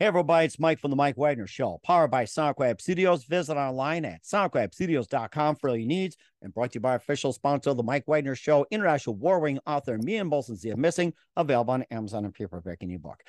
Hey, everybody, it's Mike from the Mike Wagner Show, powered by Sonic Web Studios. Visit online at sonicwebstudios.com for all your needs and brought to you by official sponsor of the Mike Wagner Show, international war-wing author Mia Molson's The Missing, available on Amazon and paperback and ebook.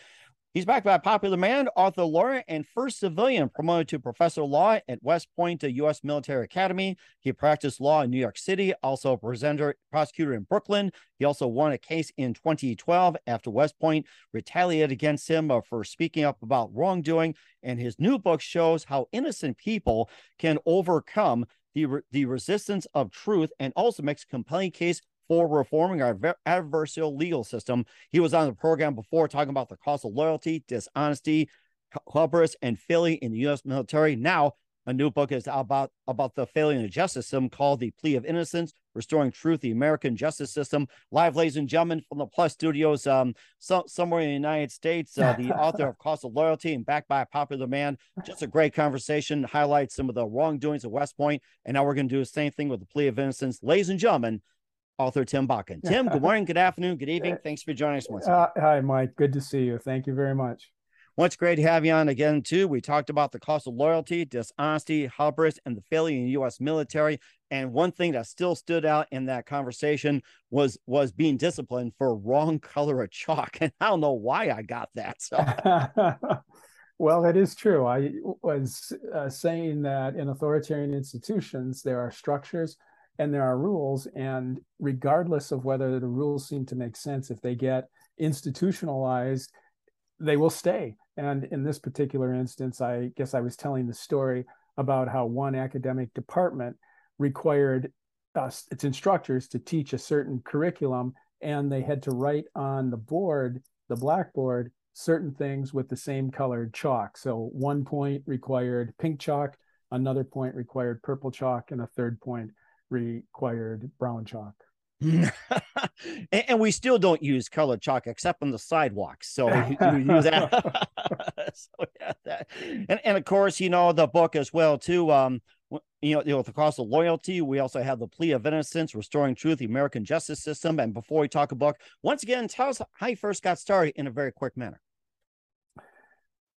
He's backed by popular man, author, lawyer, and first civilian promoted to professor of law at West Point U.S. Military Academy. He practiced law in New York City, also a presenter, prosecutor in Brooklyn. He also won a case in 2012 after West Point retaliated against him uh, for speaking up about wrongdoing. And his new book shows how innocent people can overcome the, the resistance of truth and also makes a compelling case for reforming our adversarial legal system. He was on the program before talking about the cost of loyalty, dishonesty, hubris, and failure in the U.S. military. Now, a new book is about about the failure in the justice system called "The Plea of Innocence: Restoring Truth, the American Justice System." Live, ladies and gentlemen, from the Plus Studios, um, so, somewhere in the United States, uh, the author of "Cost of Loyalty" and backed by a popular man. Just a great conversation, highlights some of the wrongdoings of West Point, and now we're going to do the same thing with the Plea of Innocence, ladies and gentlemen author Tim Bakken. Tim, good morning, good afternoon, good evening. Thanks for joining us once uh, hi, Mike. Good to see you. Thank you very much. Well, it's great to have you on again, too. We talked about the cost of loyalty, dishonesty, hubris, and the failure in the U.S. military. And one thing that still stood out in that conversation was was being disciplined for wrong color of chalk. And I don't know why I got that. So. well, it is true. I was uh, saying that in authoritarian institutions, there are structures and there are rules and regardless of whether the rules seem to make sense if they get institutionalized they will stay. And in this particular instance i guess i was telling the story about how one academic department required uh, its instructors to teach a certain curriculum and they had to write on the board the blackboard certain things with the same colored chalk. So one point required pink chalk another point required purple chalk and a third point required brown chalk. and, and, we still don't use colored chalk except on the sidewalks. So you, you use that. so yeah, that. And, and of course, you know, the book as well, too. Um, you know, you know, the cost of loyalty. We also have the plea of innocence, restoring truth, the American justice system. And before we talk a book, once again, tell us how you first got started in a very quick manner.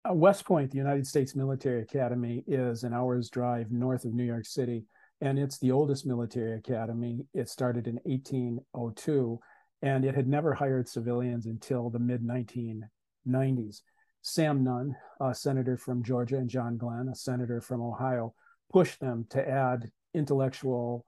Uh, West Point, the United States Military Academy, is an hour's drive north of New York City and it's the oldest military academy. It started in 1802, and it had never hired civilians until the mid 1990s. Sam Nunn, a senator from Georgia, and John Glenn, a senator from Ohio, pushed them to add intellectual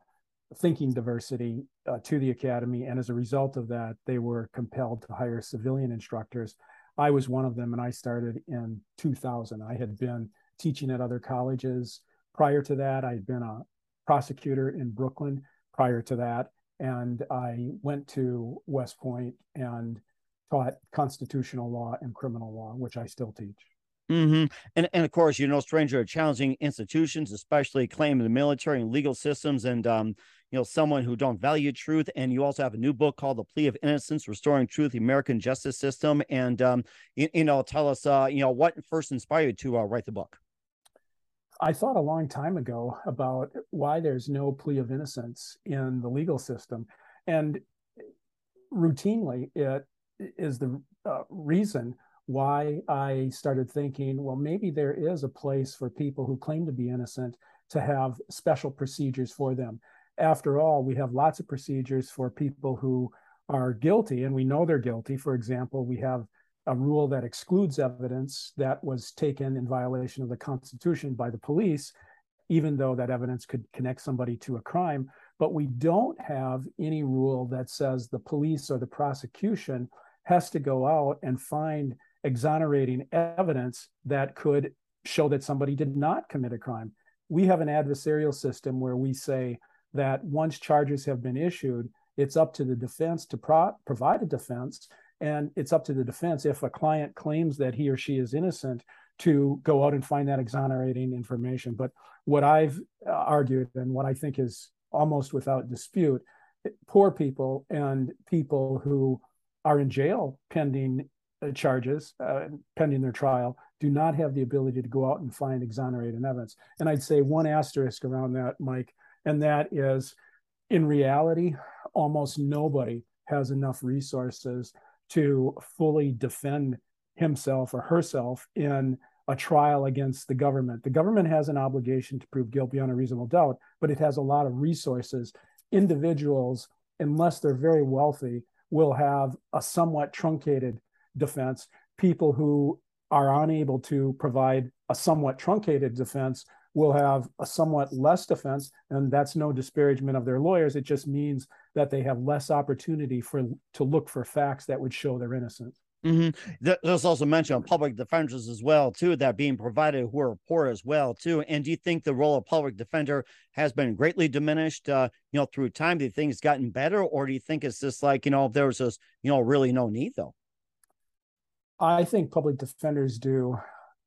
thinking diversity uh, to the academy. And as a result of that, they were compelled to hire civilian instructors. I was one of them, and I started in 2000. I had been teaching at other colleges. Prior to that, I'd been a prosecutor in Brooklyn prior to that. And I went to West Point and taught constitutional law and criminal law, which I still teach. Mm-hmm. And, and of course, you're no stranger to challenging institutions, especially claiming the military and legal systems and, um, you know, someone who don't value truth. And you also have a new book called The Plea of Innocence, Restoring Truth, the American Justice System. And, um, you, you know, tell us, uh, you know, what first inspired you to uh, write the book? I thought a long time ago about why there's no plea of innocence in the legal system. And routinely, it is the uh, reason why I started thinking, well, maybe there is a place for people who claim to be innocent to have special procedures for them. After all, we have lots of procedures for people who are guilty, and we know they're guilty. For example, we have a rule that excludes evidence that was taken in violation of the Constitution by the police, even though that evidence could connect somebody to a crime. But we don't have any rule that says the police or the prosecution has to go out and find exonerating evidence that could show that somebody did not commit a crime. We have an adversarial system where we say that once charges have been issued, it's up to the defense to pro- provide a defense and it's up to the defense if a client claims that he or she is innocent to go out and find that exonerating information. But what I've uh, argued and what I think is almost without dispute, poor people and people who are in jail pending uh, charges, uh, pending their trial, do not have the ability to go out and find exonerating evidence. And I'd say one asterisk around that, Mike, and that is in reality, almost nobody has enough resources to fully defend himself or herself in a trial against the government. The government has an obligation to prove guilt beyond a reasonable doubt, but it has a lot of resources. Individuals, unless they're very wealthy, will have a somewhat truncated defense. People who are unable to provide a somewhat truncated defense will have a somewhat less defense and that's no disparagement of their lawyers it just means that they have less opportunity for to look for facts that would show their innocence Mm-hmm. There's also mention of public defenders as well, too, that being provided who are poor as well, too. And do you think the role of public defender has been greatly diminished, uh, you know, through time? Do you think it's gotten better, or do you think it's just like, you know, there's just, you know, really no need though? I think public defenders do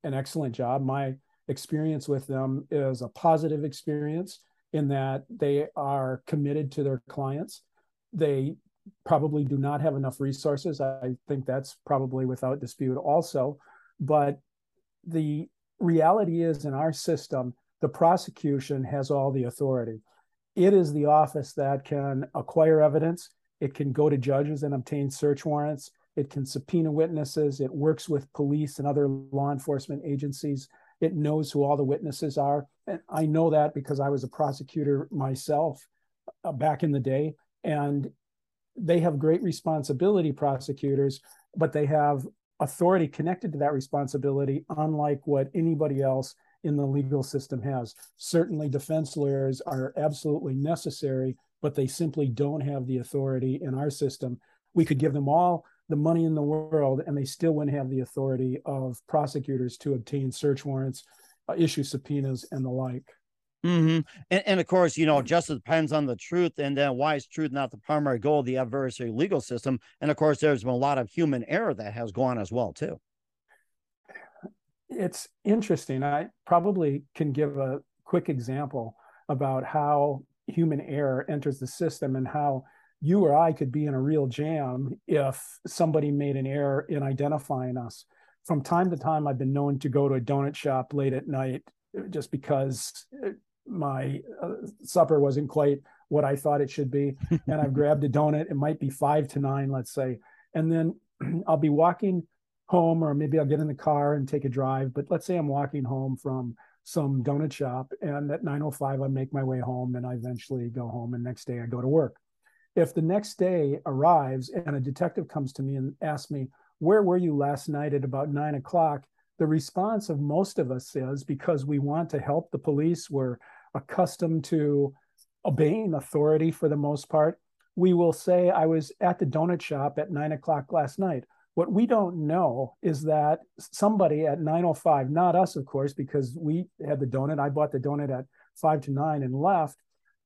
an excellent job. My experience with them is a positive experience in that they are committed to their clients. They probably do not have enough resources. I think that's probably without dispute also. But the reality is in our system, the prosecution has all the authority. It is the office that can acquire evidence, it can go to judges and obtain search warrants, it can subpoena witnesses, it works with police and other law enforcement agencies. It knows who all the witnesses are. And I know that because I was a prosecutor myself uh, back in the day. And they have great responsibility, prosecutors, but they have authority connected to that responsibility, unlike what anybody else in the legal system has. Certainly, defense lawyers are absolutely necessary, but they simply don't have the authority in our system. We could give them all the money in the world, and they still wouldn't have the authority of prosecutors to obtain search warrants, uh, issue subpoenas, and the like. Mm-hmm. And, and, of course, you know, justice depends on the truth, and then why is truth not the primary goal of the adversary legal system? And of course, there's been a lot of human error that has gone as well too. It's interesting. I probably can give a quick example about how human error enters the system and how you or I could be in a real jam if somebody made an error in identifying us. From time to time, I've been known to go to a donut shop late at night just because my uh, supper wasn't quite what I thought it should be. and I've grabbed a donut. It might be five to nine, let's say. And then I'll be walking home, or maybe I'll get in the car and take a drive. But let's say I'm walking home from some donut shop, and at 9:05 I make my way home, and I eventually go home. And next day I go to work. If the next day arrives and a detective comes to me and asks me, "Where were you last night at about nine o'clock?" the response of most of us is because we want to help the police, we're accustomed to obeying authority for the most part. We will say, I was at the donut shop at nine o'clock last night. What we don't know is that somebody at 9.05, not us, of course, because we had the donut. I bought the donut at five to nine and left.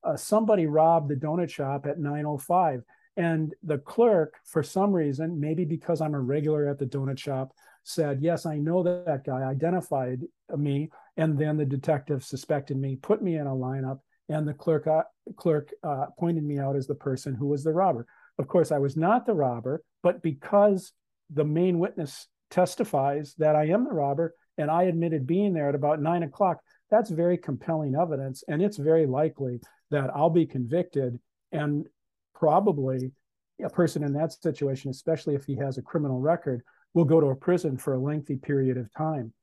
Uh, somebody robbed the donut shop at 9.05. And the clerk, for some reason, maybe because I'm a regular at the donut shop, said, Yes, I know that, that guy, identified me. And then the detective suspected me, put me in a lineup, and the clerk, uh, clerk uh, pointed me out as the person who was the robber. Of course, I was not the robber, but because the main witness testifies that I am the robber and I admitted being there at about nine o'clock, that's very compelling evidence. And it's very likely that I'll be convicted and probably a person in that situation, especially if he has a criminal record, will go to a prison for a lengthy period of time.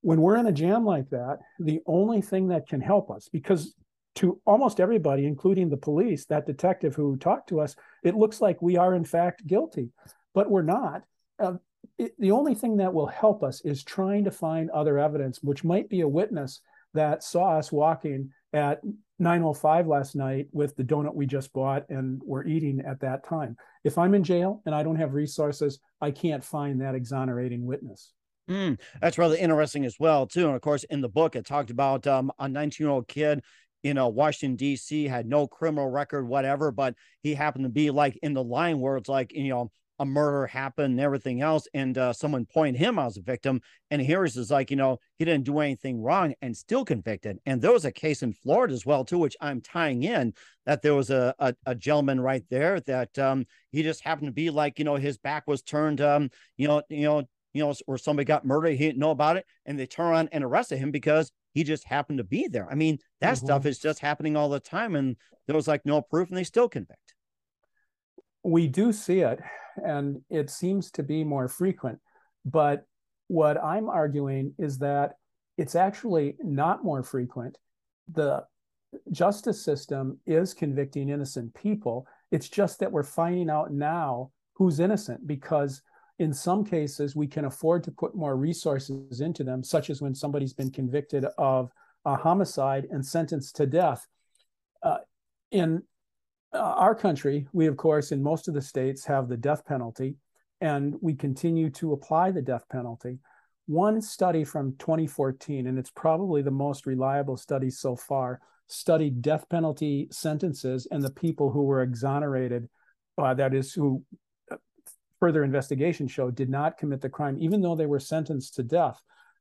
When we're in a jam like that, the only thing that can help us, because to almost everybody, including the police, that detective who talked to us, it looks like we are in fact guilty, but we're not. Uh, it, the only thing that will help us is trying to find other evidence, which might be a witness that saw us walking at 905 last night with the donut we just bought and were eating at that time. If I'm in jail and I don't have resources, I can't find that exonerating witness. Mm, that's really interesting as well, too. And of course, in the book, it talked about um, a 19 year old kid you know, Washington, D.C., had no criminal record, whatever, but he happened to be like in the line where it's like, you know, a murder happened and everything else, and uh, someone point him out as a victim, and here is like, you know, he didn't do anything wrong and still convicted. And there was a case in Florida as well, too, which I'm tying in that there was a a, a gentleman right there that um, he just happened to be like, you know, his back was turned, um, you know, you know, you know, or somebody got murdered, he didn't know about it, and they turn on and arrested him because he just happened to be there. I mean, that mm-hmm. stuff is just happening all the time, and there was like no proof, and they still convict. We do see it and it seems to be more frequent. But what I'm arguing is that it's actually not more frequent. The justice system is convicting innocent people. It's just that we're finding out now who's innocent because in some cases we can afford to put more resources into them, such as when somebody's been convicted of a homicide and sentenced to death. Uh, in our country, we, of course, in most of the states have the death penalty, and we continue to apply the death penalty. One study from 2014, and it's probably the most reliable study so far, studied death penalty sentences and the people who were exonerated, uh, that is, who uh, further investigation showed did not commit the crime, even though they were sentenced to death.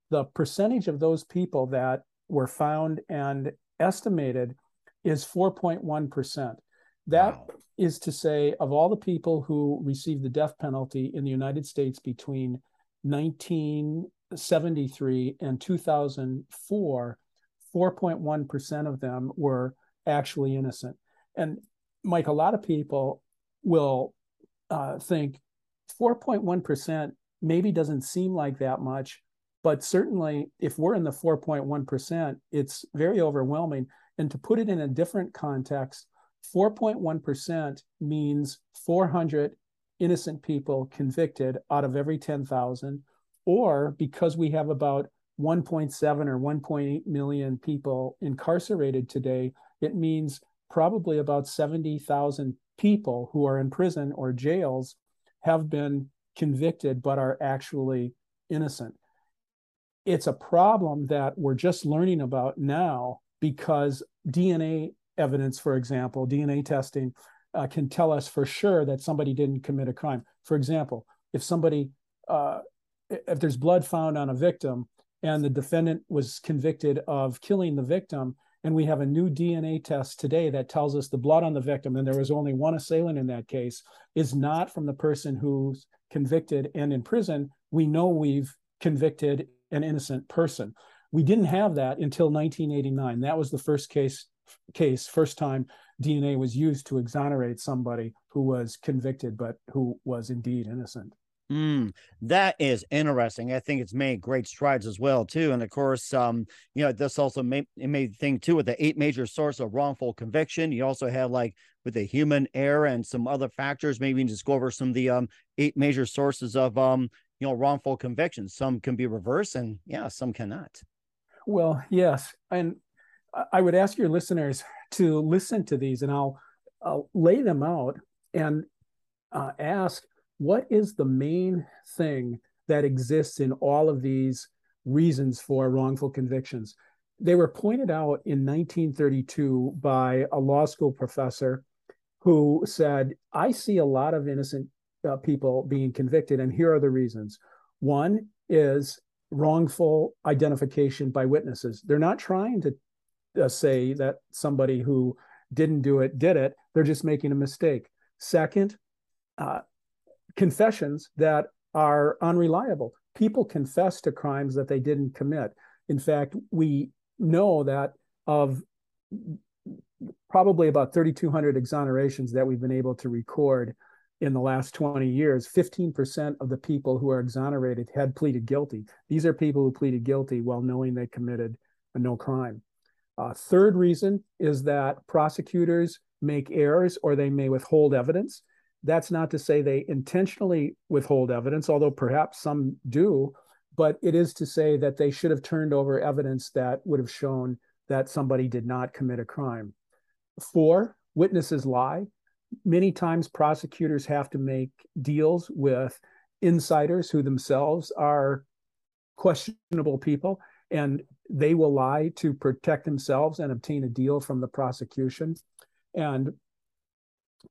The percentage of those people that were found and estimated is 4.1%. That wow. is to say, of all the people who received the death penalty in the United States between 1973 and 2004, 4.1% of them were actually innocent. And Mike, a lot of people will uh, think 4.1% maybe doesn't seem like that much, but certainly if we're in the 4.1%, it's very overwhelming. And to put it in a different context, 4.1% means 400 innocent people convicted out of every 10,000, or because we have about 1.7 or 1.8 million people incarcerated today, it means probably about 70,000 people who are in prison or jails have been convicted but are actually innocent. It's a problem that we're just learning about now because DNA evidence, for example, DNA testing uh, can tell us for sure that somebody didn't commit a crime. For example, if somebody, uh, if there's blood found on a victim and the defendant was convicted of killing the victim, and we have a new DNA test today that tells us the blood on the victim, and there was only one assailant in that case, is not from the person who's convicted and in prison, we know we've convicted an innocent person. We didn't have that until 1989. That was the first case case, first time DNA was used to exonerate somebody who was convicted but who was indeed innocent. Mm, that is interesting. I think it's made great strides as well too, and of course, um, you know, this also made it made thing too with the eight major sources of wrongful conviction. You also have like with the human error and some other factors. Maybe you can just go over some of the um eight major sources of um you know wrongful convictions. Some can be reversed, and yeah, some cannot. Well, yes, and I would ask your listeners to listen to these and I'll, I'll lay them out and uh, ask what is the main thing that exists in all of these reasons for wrongful convictions. They were pointed out in 1932 by a law school professor who said, I see a lot of innocent uh, people being convicted, and here are the reasons. One is wrongful identification by witnesses. They're not trying to uh, say that somebody who didn't do it did it. They're just making a mistake. Second, uh, confessions that are unreliable. People confess to crimes that they didn't commit. In fact, we know that of probably about 3,200 exonerations that we've been able to record in the last 20 years, 15% of the people who are exonerated had pleaded guilty. These are people who pleaded guilty while knowing they committed a no crime. Uh, third reason is that prosecutors make errors or they may withhold evidence. That's not to say they intentionally withhold evidence, although perhaps some do, but it is to say that they should have turned over evidence that would have shown that somebody did not commit a crime. Four, witnesses lie. Many times prosecutors have to make deals with insiders who themselves are questionable people and they will lie to protect themselves and obtain a deal from the prosecution. And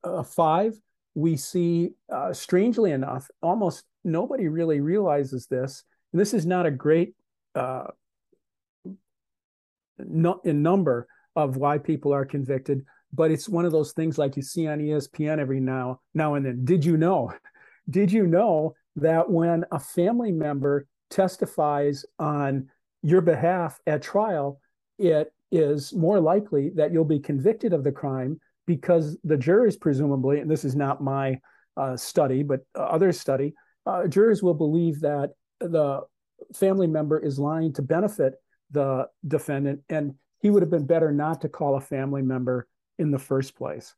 uh, five, we see, uh, strangely enough, almost nobody really realizes this. And this is not a great uh, number of why people are convicted, but it's one of those things like you see on ESPN every now now and then. Did you know? Did you know that when a family member testifies on your behalf at trial, it is more likely that you'll be convicted of the crime because the jurors, presumably, and this is not my uh, study, but uh, others' study, uh, jurors will believe that the family member is lying to benefit the defendant, and he would have been better not to call a family member in the first place.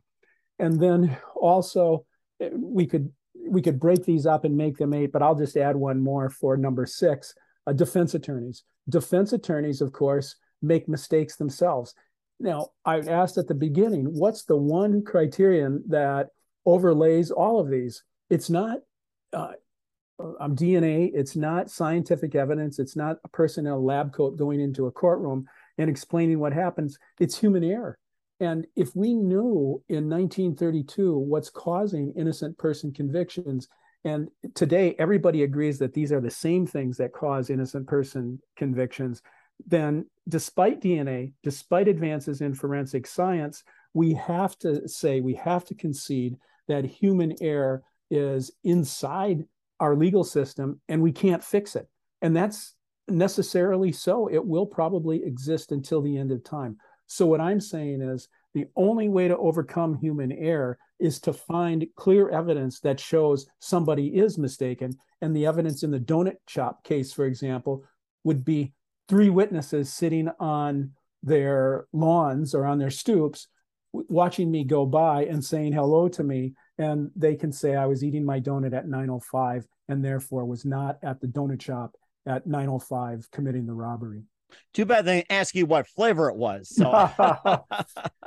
And then also, eh, we could we could break these up and make them eight, but I'll just add one more for number six: uh, defense attorneys. Defense attorneys, of course, make mistakes themselves. Now, I asked at the beginning, what's the one criterion that overlays all of these? It's not uh, um, DNA, it's not scientific evidence, it's not a person in a lab coat going into a courtroom and explaining what happens. It's human error. And if we knew in 1932 what's causing innocent person convictions, and today everybody agrees that these are the same things that cause innocent person convictions, then despite DNA, despite advances in forensic science, we have to say, we have to concede that human error is inside our legal system and we can't fix it. And that's necessarily so. It will probably exist until the end of time. So, what I'm saying is the only way to overcome human error is to find clear evidence that shows somebody is mistaken. And the evidence in the donut shop case, for example, would be three witnesses sitting on their lawns or on their stoops watching me go by and saying hello to me and they can say I was eating my donut at 905 and therefore was not at the donut shop at 905 committing the robbery. Too bad they didn't ask you what flavor it was. So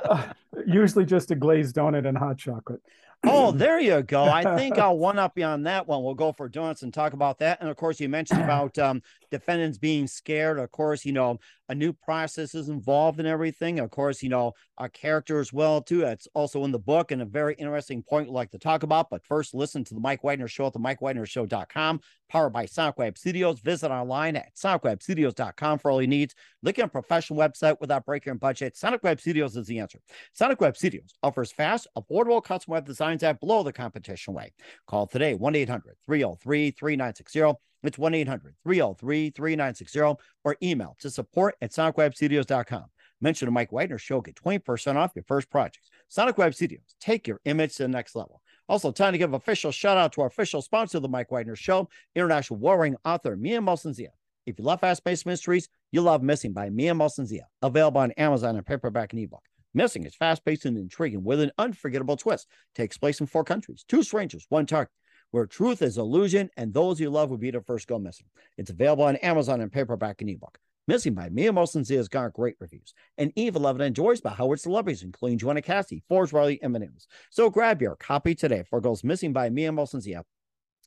usually just a glazed donut and hot chocolate. Oh, there you go. I think I'll one up you on that one. We'll go for donuts and talk about that. And of course, you mentioned about um, defendants being scared. Of course, you know, a new process is involved in everything. Of course, you know, a character as well, too. That's also in the book and a very interesting point we'd like to talk about. But first, listen to the Mike Wagner Show at the MikeWagnerShow.com, powered by Sonic Web Studios. Visit online at SonicWebStudios.com for all your needs. Look at a professional website without breaking your budget. Sonic Web Studios is the answer. Sonic Web Studios offers fast, affordable custom web designs at below the competition rate. Call today 1 800 303 3960. It's 1 800 303 3960 or email to support at sonicwebstudios.com. Mention the Mike Wagner Show, get 20% off your first project. Sonic Web Studios, take your image to the next level. Also, time to give official shout out to our official sponsor of the Mike Wagner Show, international warring author Mia Zia. If you love fast paced mysteries, you'll love Missing by Mia Zia, available on Amazon and paperback and ebook. Missing is fast paced and intriguing with an unforgettable twist. Takes place in four countries, two strangers, one target where truth is illusion and those you love will be the first go missing. It's available on Amazon and paperback and ebook. Missing by Mia Molson has got great reviews. And Eve 11 enjoys by Howard celebrities, including Joanna Cassie, Forbes Riley, and Williams. So grab your copy today for Goes Missing by Mia Molson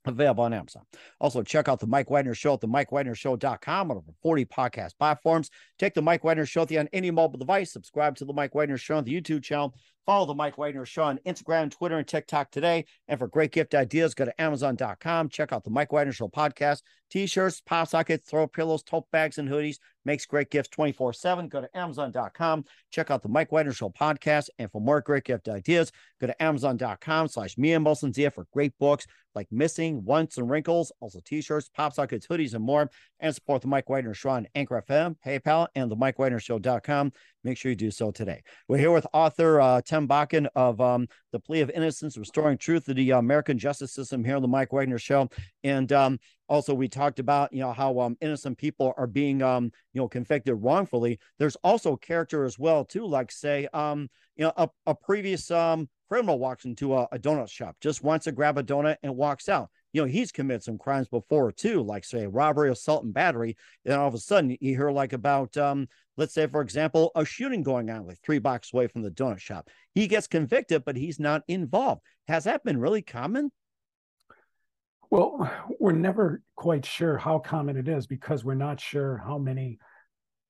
available on Amazon. Also, check out the Mike Wagner Show at the MikeWagnerShow.com on over 40 podcast platforms. Take the Mike Wagner Show with you on any mobile device. Subscribe to the Mike Wagner Show on the YouTube channel. Follow the Mike Wagner Show on Instagram, Twitter, and TikTok today. And for great gift ideas, go to Amazon.com. Check out the Mike Wagner Show podcast. T-shirts, pop sockets, throw pillows, tote bags, and hoodies. Makes great gifts 24-7. Go to Amazon.com. Check out the Mike Wagner Show podcast. And for more great gift ideas, go to Amazon.com slash and Molson Zia for great books like Missing, Once, and Wrinkles. Also t-shirts, pop sockets, hoodies, and more. And support the Mike Wagner Show on Anchor FM, PayPal, and the MikeWagnerShow.com. Make sure you do so today. We're here with author uh, Tim Bakken of um, The Plea of Innocence, Restoring Truth to the American Justice System here on the Mike Wagner Show. And um, also, we talked about, you know, how um, innocent people are being, um, you know, convicted wrongfully. There's also character as well, too, like, say, um, you know, a, a previous um, criminal walks into a, a donut shop, just wants to grab a donut and walks out you know, he's committed some crimes before too, like say robbery, assault, and battery. And all of a sudden you hear like about um, let's say, for example, a shooting going on like three blocks away from the donut shop. He gets convicted, but he's not involved. Has that been really common? Well, we're never quite sure how common it is because we're not sure how many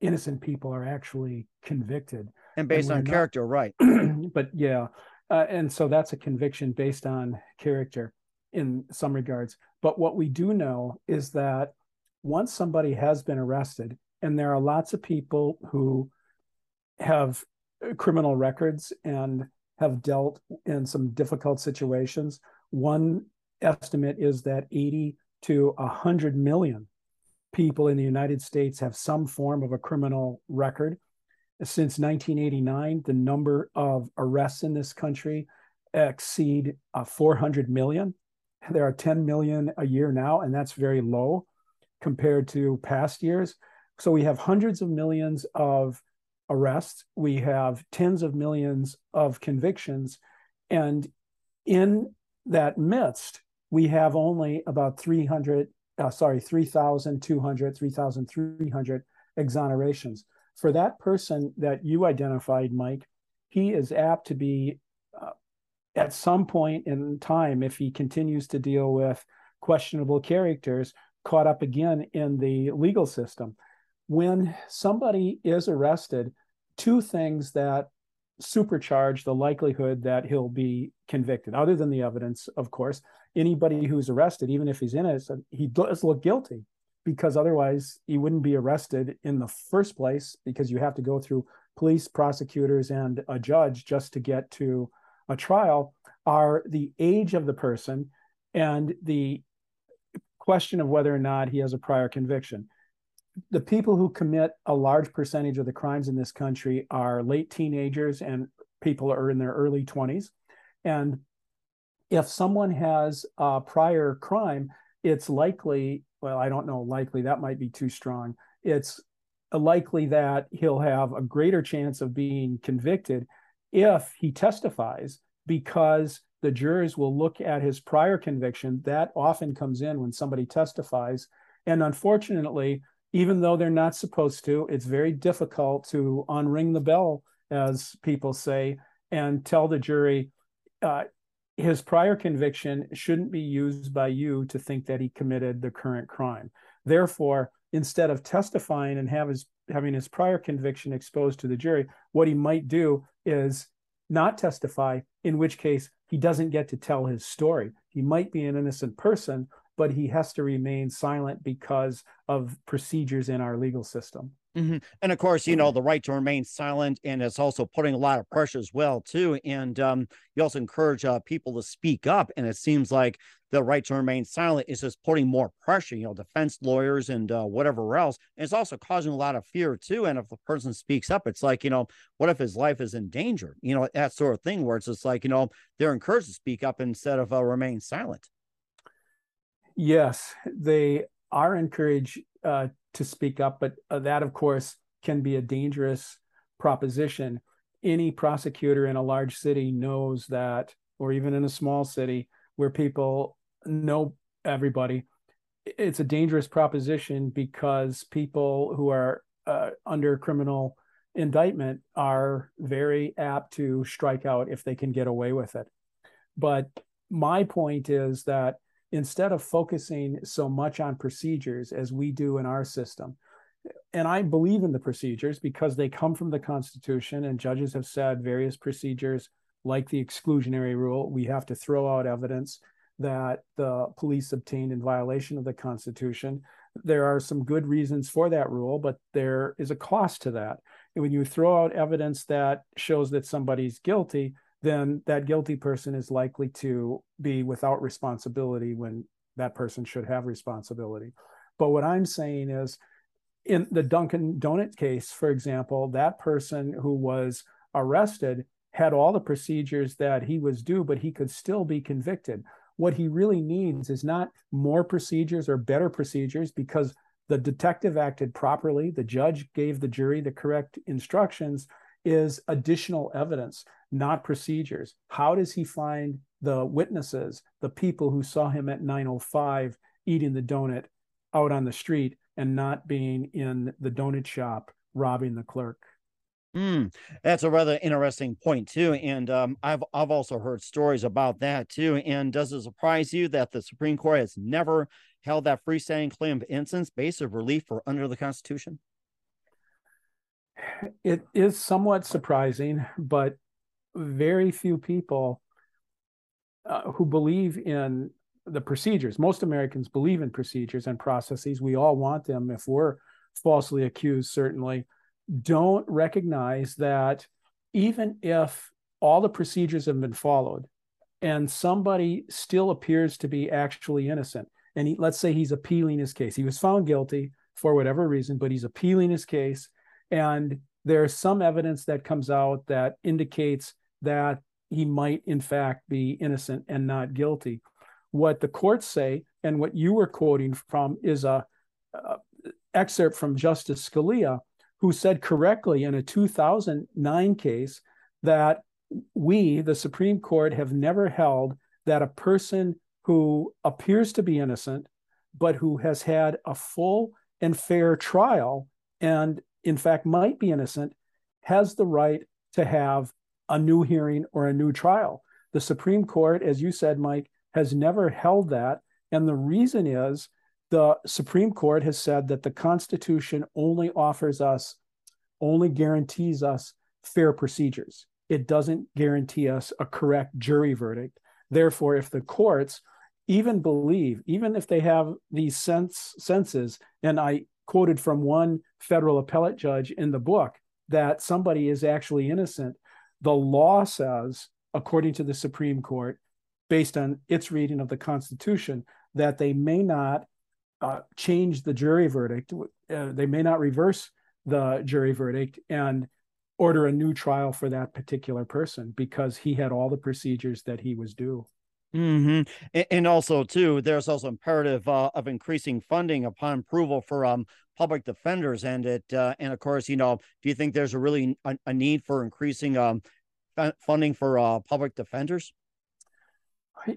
innocent people are actually convicted. And based and on not, character, right. but yeah. Uh, and so that's a conviction based on character in some regards. But what we do know is that once somebody has been arrested, and there are lots of people who have criminal records and have dealt in some difficult situations. One estimate is that 80 to 100 million people in the United States have some form of a criminal record. Since 1989, the number of arrests in this country exceed uh, 400 million. There are 10 million a year now, and that's very low. compared to past years. So we have hundreds of millions of arrests, we have tens of millions of convictions, and in that midst, we have only about 300, uh, sorry, 3,200, 3,300 exonerations. For that person that you identified, Mike, he is apt to be at some point in time, if he continues to deal with questionable characters, caught up again in the legal system. When somebody is arrested, two things that supercharge the likelihood that he'll be convicted, other than the evidence, of course. Anybody who's arrested, even if he's innocent, he does look guilty because otherwise he wouldn't be arrested in the first place because you have to go through police, prosecutors, and a judge just to get to a trial are the age of the person and the question of whether or not he has a prior conviction. The people who commit a large percentage of the crimes in this country are late teenagers and people are in their early 20s. And if someone has a prior crime, it's likely, well, I don't know, likely, that might be too strong. It's likely that he'll have a greater chance of being convicted if he testifies because the jurors will look at his prior conviction. That often comes in when somebody testifies. And unfortunately, even though they're not supposed to, it's very difficult to unring the bell, as people say, and tell the jury uh, his prior conviction shouldn't be used by you to think that he committed the current crime. Therefore, instead of testifying and have his, having his prior conviction exposed to the jury, what he might do is not testify, in which case he doesn't get to tell his story. He might be an innocent person, but he has to remain silent because of procedures in our legal system. Mm-hmm. And of course, you know, the right to remain silent, and it's also putting a lot of pressure as well, too. And um, you also encourage uh, people to speak up. And it seems like the right to remain silent is just putting more pressure, you know, defense lawyers and uh, whatever else. And it's also causing a lot of fear, too. And if the person speaks up, it's like, you know, what if his life is in danger? You know, that sort of thing where it's just like, you know, they're encouraged to speak up instead of uh, remain silent. Yes, they are encouraged uh, to speak up, but uh, that, of course, can be a dangerous proposition. Any prosecutor in a large city knows that, or even in a small city where people know everybody, it's a dangerous proposition because people who are uh, under criminal indictment are very apt to strike out if they can get away with it. But my point is that instead of focusing so much on procedures as we do in our system. And I believe in the procedures because they come from the Constitution, and judges have said various procedures, like the exclusionary rule, we have to throw out evidence that the police obtained in violation of the Constitution. There are some good reasons for that rule, but there is a cost to that. And when you throw out evidence that shows that somebody's guilty, then that guilty person is likely to be without responsibility when that person should have responsibility. But what I'm saying is, in the Dunkin' Donut case, for example, that person who was arrested had all the procedures that he was due, but he could still be convicted. What he really needs is not more procedures or better procedures because the detective acted properly, the judge gave the jury the correct instructions, is additional evidence, not procedures. How does he find the witnesses, the people who saw him at 905 eating the donut out on the street and not being in the donut shop robbing the clerk? Mm, that's a rather interesting point too, and um, I've I've also heard stories about that too. And does it surprise you that the Supreme Court has never held that freestanding claim of innocence based of relief for under the Constitution? It is somewhat surprising, but very few people uh, who believe in the procedures. Most Americans believe in procedures and processes. We all want them if we're falsely accused, certainly. Don't recognize that even if all the procedures have been followed and somebody still appears to be actually innocent, and he, let's say he's appealing his case, he was found guilty for whatever reason, but he's appealing his case and there's some evidence that comes out that indicates that he might, in fact, be innocent and not guilty. What the courts say, and what you were quoting from, is a uh, excerpt from Justice Scalia, who said correctly in a 2009 case that we, the Supreme Court, have never held that a person who appears to be innocent, but who has had a full and fair trial and, in fact, might be innocent, has the right to have a new hearing or a new trial. The Supreme Court, as you said, Mike, has never held that. And the reason is the Supreme Court has said that the Constitution only offers us, only guarantees us fair procedures. It doesn't guarantee us a correct jury verdict. Therefore, if the courts even believe, even if they have these sense, senses, and I quoted from one federal appellate judge in the book that somebody is actually innocent, the law says, according to the Supreme Court, based on its reading of the Constitution, that they may not uh, change the jury verdict. Uh, they may not reverse the jury verdict and order a new trial for that particular person because he had all the procedures that he was due. Mm-hmm. And also, too, there's also imperative uh, of increasing funding upon approval for um, public defenders, and it uh, and of course, you know, do you think there's a really a, a need for increasing um, funding for uh, public defenders?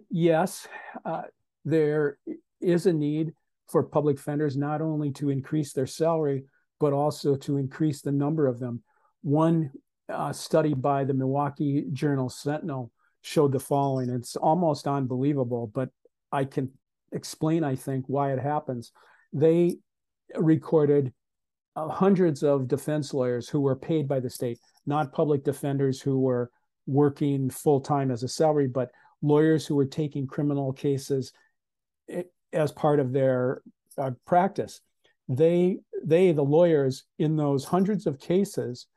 Yes, uh, there is a need for public defenders not only to increase their salary but also to increase the number of them. One uh, study by the Milwaukee Journal Sentinel showed the following. It's almost unbelievable, but I can explain, I think, why it happens. They recorded uh, hundreds of defense lawyers who were paid by the state, not public defenders who were working full time as a salary, but lawyers who were taking criminal cases eh, as part of their uh, practice. They, they, the lawyers in those hundreds of cases,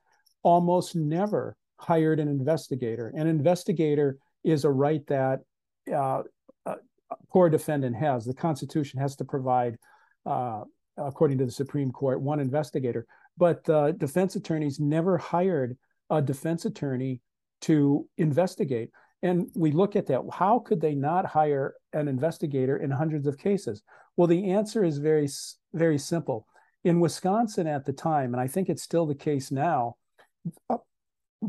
almost never hired an investigator. An investigator is a right that uh, a poor defendant has. The Constitution has to provide, uh, according to the Supreme Court, one investigator. But uh, defense attorneys never hired a defense attorney to investigate. And we look at that. How could they not hire an investigator in hundreds of cases? Well, the answer is very, very simple. In Wisconsin at the time, and I think it's still the case now,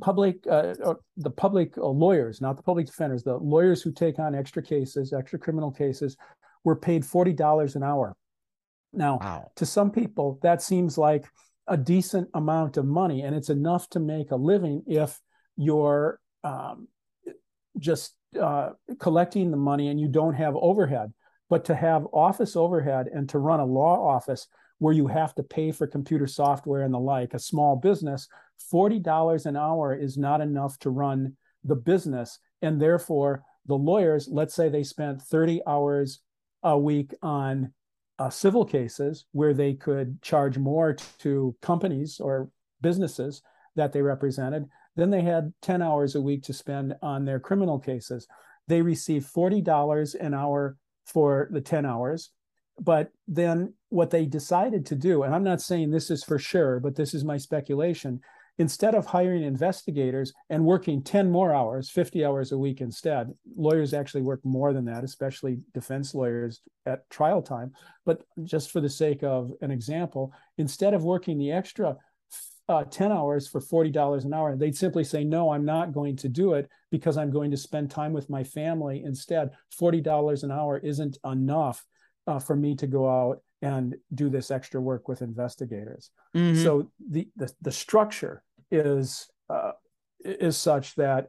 public uh, the public uh, lawyers not the public defenders the lawyers who take on extra cases extra criminal cases were paid $40 an hour now wow. to some people that seems like a decent amount of money and it's enough to make a living if you're um, just uh, collecting the money and you don't have overhead but to have office overhead and to run a law office where you have to pay for computer software and the like, a small business, $40 an hour is not enough to run the business. And therefore, the lawyers, let's say they spent 30 hours a week on uh, civil cases where they could charge more to companies or businesses that they represented. Then they had 10 hours a week to spend on their criminal cases. They received $40 an hour for the 10 hours. But then what they decided to do, and I'm not saying this is for sure, but this is my speculation. Instead of hiring investigators and working 10 more hours, 50 hours a week instead, lawyers actually work more than that, especially defense lawyers at trial time. But just for the sake of an example, instead of working the extra uh, 10 hours for $40 an hour, they'd simply say, No, I'm not going to do it because I'm going to spend time with my family instead. $40 an hour isn't enough uh, for me to go out and do this extra work with investigators. Mm-hmm. So the, the, the structure is uh, is such that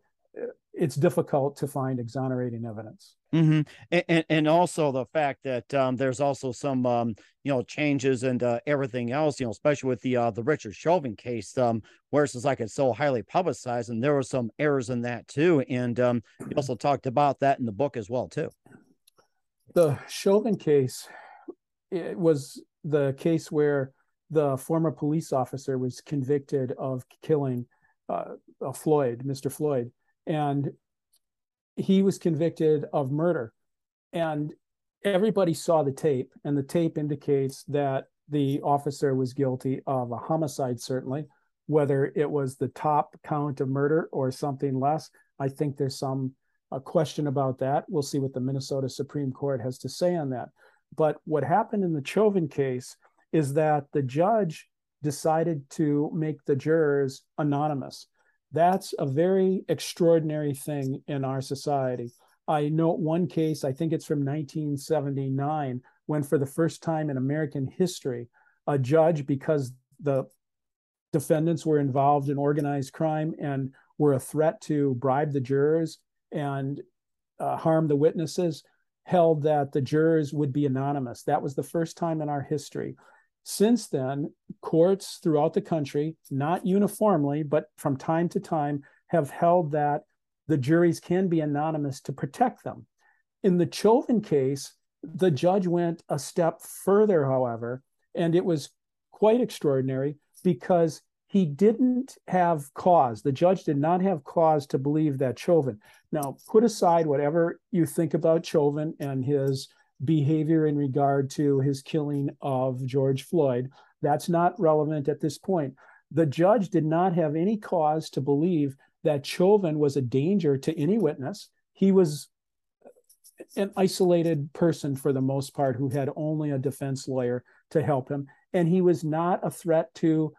it's difficult to find exonerating evidence. Mm-hmm. And, and also the fact that um, there's also some um, you know changes and uh, everything else, you know, especially with the uh, the Derek Chauvin case, um, where it's like it's so highly publicized, and there were some errors in that too. And um, you also talked about that in the book as well too the Chauvin case it was the case where the former police officer was convicted of killing uh, Floyd, Mr. Floyd, and he was convicted of murder. And everybody saw the tape, and the tape indicates that the officer was guilty of a homicide, certainly. Whether it was the top count of murder or something less, I think there's some a question about that. We'll see what the Minnesota Supreme Court has to say on that. But what happened in the Chauvin case is that the judge decided to make the jurors anonymous. That's a very extraordinary thing in our society. I note one case, I think it's from 1979, when for the first time in American history, a judge, because the defendants were involved in organized crime and were a threat to bribe the jurors and uh, harm the witnesses, held that the jurors would be anonymous. That was the first time in our history. Since then, courts throughout the country, not uniformly, but from time to time, have held that the juries can be anonymous to protect them. In the Chauvin case, the judge went a step further, however, and it was quite extraordinary because he didn't have cause. The judge did not have cause to believe that Chauvin. Now, put aside whatever you think about Chauvin and his behavior in regard to his killing of George Floyd. That's not relevant at this point. The judge did not have any cause to believe that Chauvin was a danger to any witness. He was an isolated person for the most part who had only a defense lawyer to help him. And he was not a threat to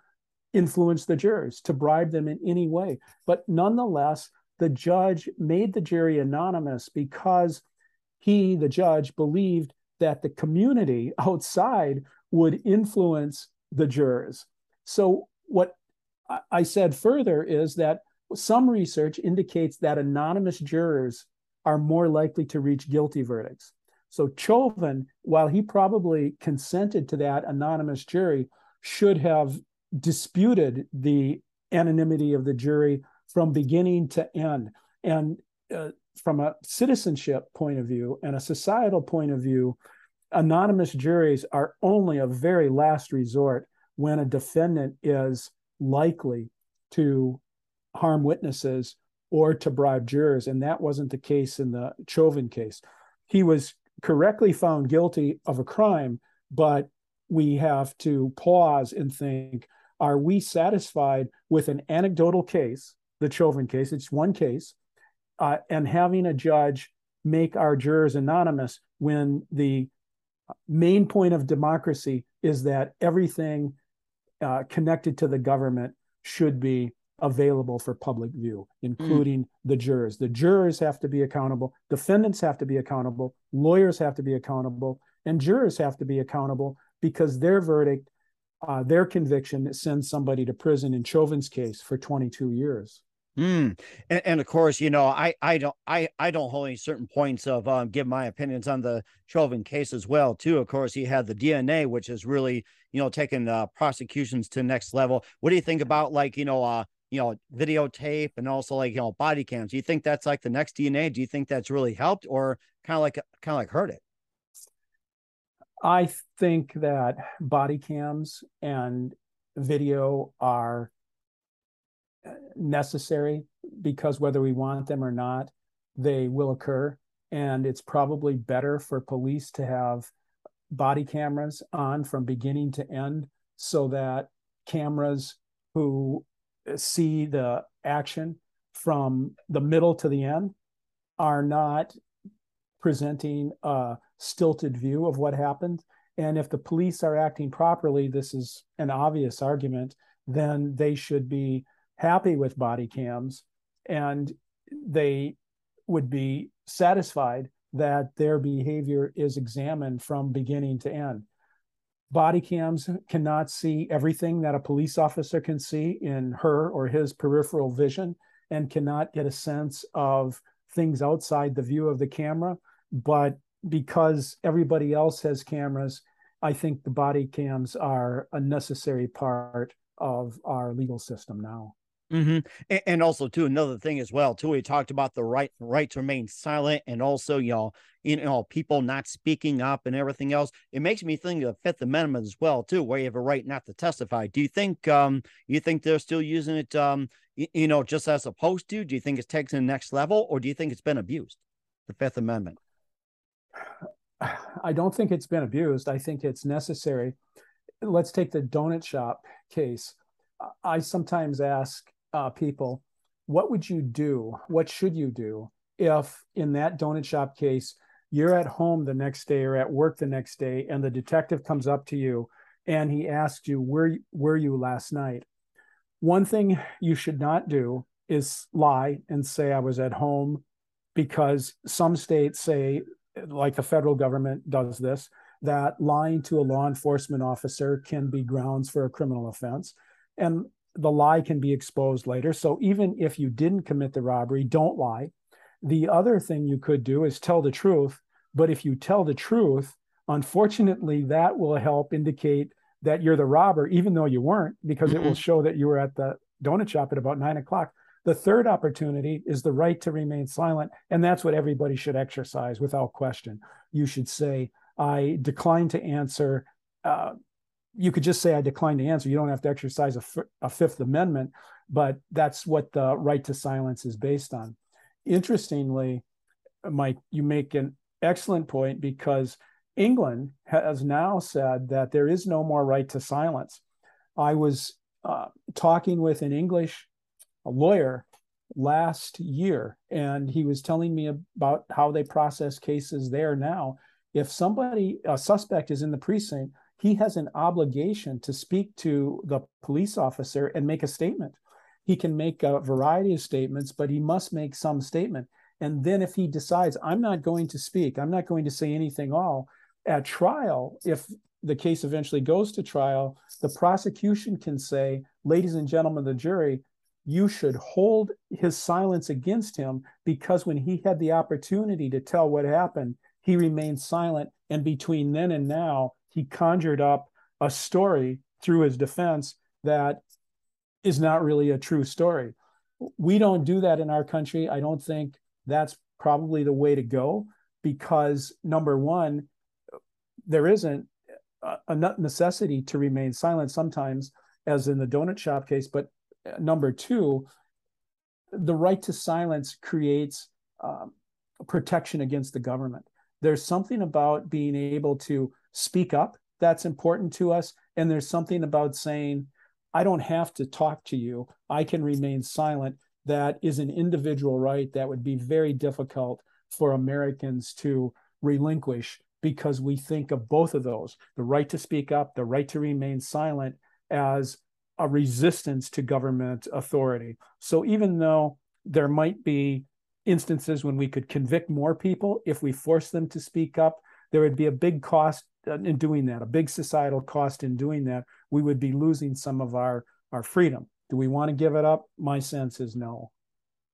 influence the jurors, to bribe them in any way. But nonetheless, the judge made the jury anonymous because he, the judge, believed that the community outside would influence the jurors. So, what I said further is that some research indicates that anonymous jurors are more likely to reach guilty verdicts. So, Chauvin, while he probably consented to that anonymous jury, should have disputed the anonymity of the jury from beginning to end. And uh, from a citizenship point of view and a societal point of view, anonymous juries are only a very last resort when a defendant is likely to harm witnesses or to bribe jurors. And that wasn't the case in the Chauvin case. He was correctly found guilty of a crime, but we have to pause and think are we satisfied with an anecdotal case, the Chauvin case? It's one case uh, and having a judge make our jurors anonymous when the main point of democracy is that everything uh, connected to the government should be available for public view, including mm. the jurors. The jurors have to be accountable, defendants have to be accountable, lawyers have to be accountable, and jurors have to be accountable because their verdict, uh, their conviction sends somebody to prison in Chauvin's case for 22 years. Mm. And, and, of course, you know, I I don't I I don't hold any certain points of um give my opinions on the Chauvin case as well. Too, of course, he had the DNA, which is really you know taking uh, prosecutions to next level. What do you think about like you know uh you know videotape and also like you know body cams? Do you think that's like the next DNA? Do you think that's really helped or kind of like kind of like hurt it? I think that body cams and video are necessary because whether we want them or not, they will occur. And it's probably better for police to have body cameras on from beginning to end so that cameras who see the action from the middle to the end are not presenting a stilted view of what happened. And if the police are acting properly, this is an obvious argument, then they should be happy with body cams and they would be satisfied that their behavior is examined from beginning to end. Body cams cannot see everything that a police officer can see in her or his peripheral vision and cannot get a sense of things outside the view of the camera. But because everybody else has cameras, I think the body cams are a necessary part of our legal system now. Mm-hmm. And, and, also, too, another thing as well, too, we talked about the right right to remain silent, and also, you know, you know, people not speaking up and everything else. It makes me think of the Fifth Amendment as well, too, where you have a right not to testify. Do you think, um, you think they're still using it, um, you, you know, just as opposed to? Do you think it's taken to the next level, or do you think it's been abused, the Fifth Amendment? I don't think it's been abused. I think it's necessary. Let's take the donut shop case. I sometimes ask uh, people, what would you do? What should you do if, in that donut shop case, you're at home the next day or at work the next day, and the detective comes up to you and he asked you where were you last night one thing you should not do is lie and say i was at home because some states say like the federal government does this that lying to a law enforcement officer can be grounds for a criminal offense and the lie can be exposed later so even if you didn't commit the robbery don't lie the other thing you could do is tell the truth but if you tell the truth unfortunately that will help indicate that you're the robber even though you weren't because mm-hmm. it will show that you were at the donut shop at about nine o'clock the third opportunity is the right to remain silent. And that's what everybody should exercise without question. You should say, I decline to answer. Uh, you could just say, I decline to answer. You don't have to exercise a, Fifth Amendment, but that's what the right to silence is based on. Interestingly, Mike, you make an excellent point because England has now said that there is no more right to silence. I was uh, talking with an English lawyer last year, and he was telling me about how they process cases there now. If somebody, a suspect, is in the precinct, he has an obligation to speak to the police officer and make a statement. He can make a variety of statements, but he must make some statement. And then if he decides, I'm not going to speak, I'm not going to say anything all, at trial, if the case eventually goes to trial, the prosecution can say, ladies and gentlemen the jury, you should hold his silence against him because when he had the opportunity to tell what happened, he remained silent. And between then and now, he conjured up a story through his defense that is not really a true story. We don't do that in our country. I don't think that's probably the way to go because, number one, there isn't a necessity to remain silent sometimes, as in the donut shop case, but number two, the right to silence creates um, protection against the government. There's something about being able to speak up that's important to us. And there's something about saying, I don't have to talk to you, I can remain silent. That is an individual right that would be very difficult for Americans to relinquish because we think of both of those the right to speak up, the right to remain silent as a resistance to government authority. So even though there might be instances when we could convict more people if we force them to speak up, there would be a big cost in doing that, a big societal cost in doing that. We would be losing some of our our freedom. Do we want to give it up? My sense is no.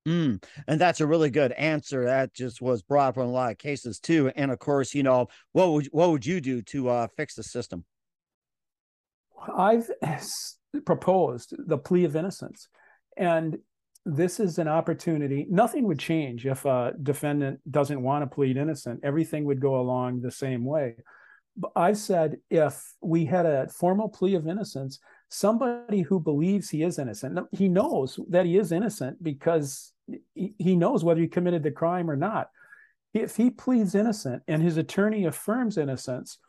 Mm, and that's a really good answer. That just was brought up in a lot of cases too. And of course, you know, what would what would you do to uh, fix the system? I've proposed the plea of innocence. And this is an opportunity. Nothing would change if a defendant doesn't want to plead innocent. Everything would go along the same way. I've said if we had a formal plea of innocence, somebody who believes he is innocent, he knows that he is innocent because he knows whether he committed the crime or not. If he pleads innocent and his attorney affirms innocence,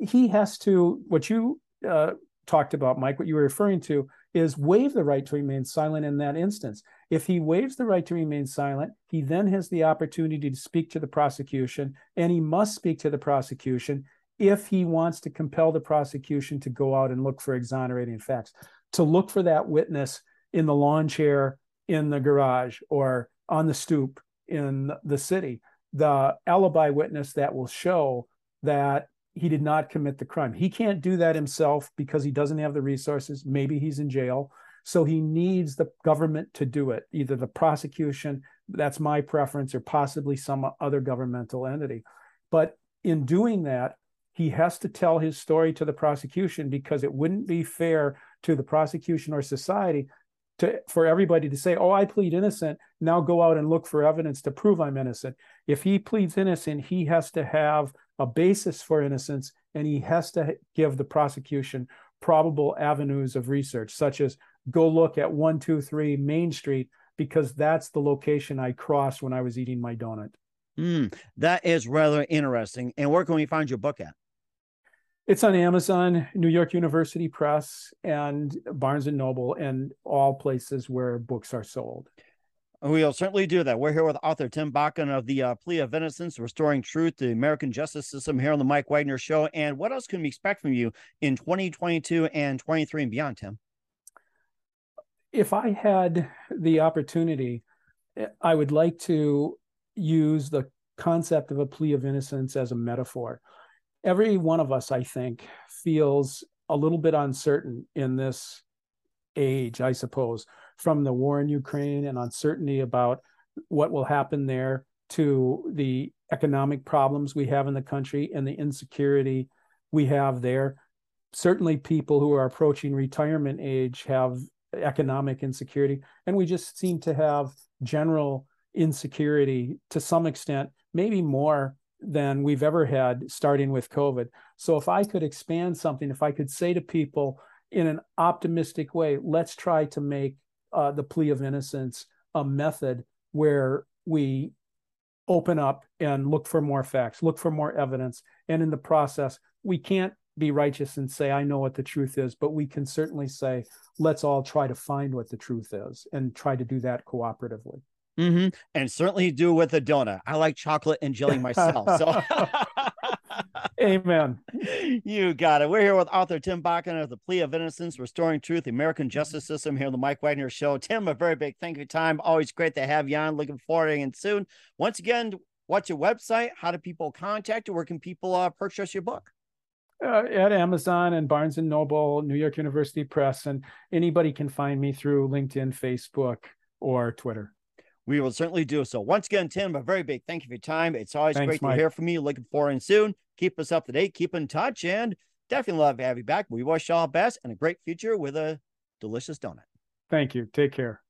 he has to, what you uh, talked about, Mike, what you were referring to is waive the right to remain silent in that instance. If he waives the right to remain silent, he then has the opportunity to speak to the prosecution, and he must speak to the prosecution if he wants to compel the prosecution to go out and look for exonerating facts, to look for that witness in the lawn chair in the garage or on the stoop in the city, the alibi witness that will show that he did not commit the crime. He can't do that himself because he doesn't have the resources. Maybe he's in jail. So he needs the government to do it, either the prosecution, that's my preference, or possibly some other governmental entity. But in doing that, he has to tell his story to the prosecution because it wouldn't be fair to the prosecution or society to for everybody to say, "Oh, I plead innocent. Now go out and look for evidence to prove I'm innocent." If he pleads innocent, he has to have a basis for innocence, and he has to give the prosecution probable avenues of research, such as go look at 123 Main Street, because that's the location I crossed when I was eating my donut. Mm, that is rather interesting. And where can we find your book at? It's on Amazon, New York University Press, and Barnes and Noble, and all places where books are sold. We'll certainly do that. We're here with author Tim Bakken of the uh, Plea of Innocence, Restoring Truth to the American Justice System here on the Mike Wagner Show. And what else can we expect from you in 2022 and 23 and beyond, Tim? If I had the opportunity, I would like to use the concept of a plea of innocence as a metaphor. Every one of us, I think, feels a little bit uncertain in this age, I suppose, from the war in Ukraine and uncertainty about what will happen there to the economic problems we have in the country and the insecurity we have there. Certainly, people who are approaching retirement age have economic insecurity, and we just seem to have general insecurity to some extent, maybe more than we've ever had starting with COVID. So, if I could expand something, if I could say to people in an optimistic way, let's try to make uh, the plea of innocence a method where we open up and look for more facts, look for more evidence. And in the process, we can't be righteous and say, I know what the truth is, but we can certainly say, let's all try to find what the truth is and try to do that cooperatively. Mm-hmm. And certainly do with a donut. I like chocolate and jelly myself. So Amen. You got it. We're here with author Tim Bakken of The Plea of Innocence, Restoring Truth, the American Justice System here on the Mike Wagner Show. Tim, a very big thank you time. Always great to have you on. Looking forward to it soon. Once again, what's your website? How do people contact you? Where can people uh, purchase your book? Uh, at Amazon and Barnes and Noble, New York University Press, and anybody can find me through LinkedIn, Facebook, or Twitter we will certainly do so. Once again, Tim, a very big thank you for your time. It's always Thanks, great Mike. to hear from you. Looking forward and soon. Keep us up to date, keep in touch, and definitely love to have you back. We wish you all the best and a great future with a delicious donut. Thank you. Take care.